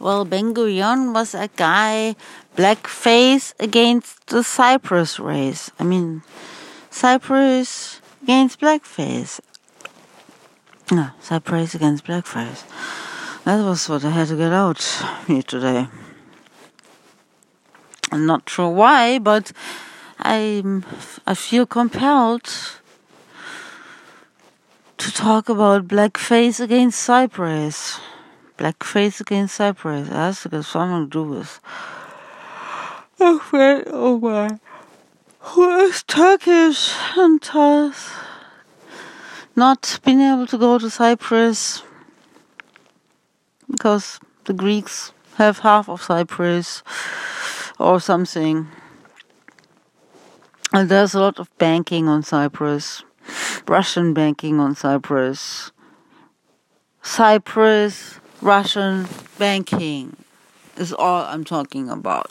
Well, Ben Gurion was a guy, blackface against the Cyprus race. I mean, Cyprus against blackface. No, Cyprus against blackface. That was what I had to get out here today. I'm not sure why, but I I feel compelled to talk about blackface against Cyprus. Blackface against Cyprus. It has to get something to do with a friend of who is Turkish and has not been able to go to Cyprus because the Greeks have half of Cyprus or something. And there's a lot of banking on Cyprus, Russian banking on Cyprus. Cyprus, Russian banking is all I'm talking about.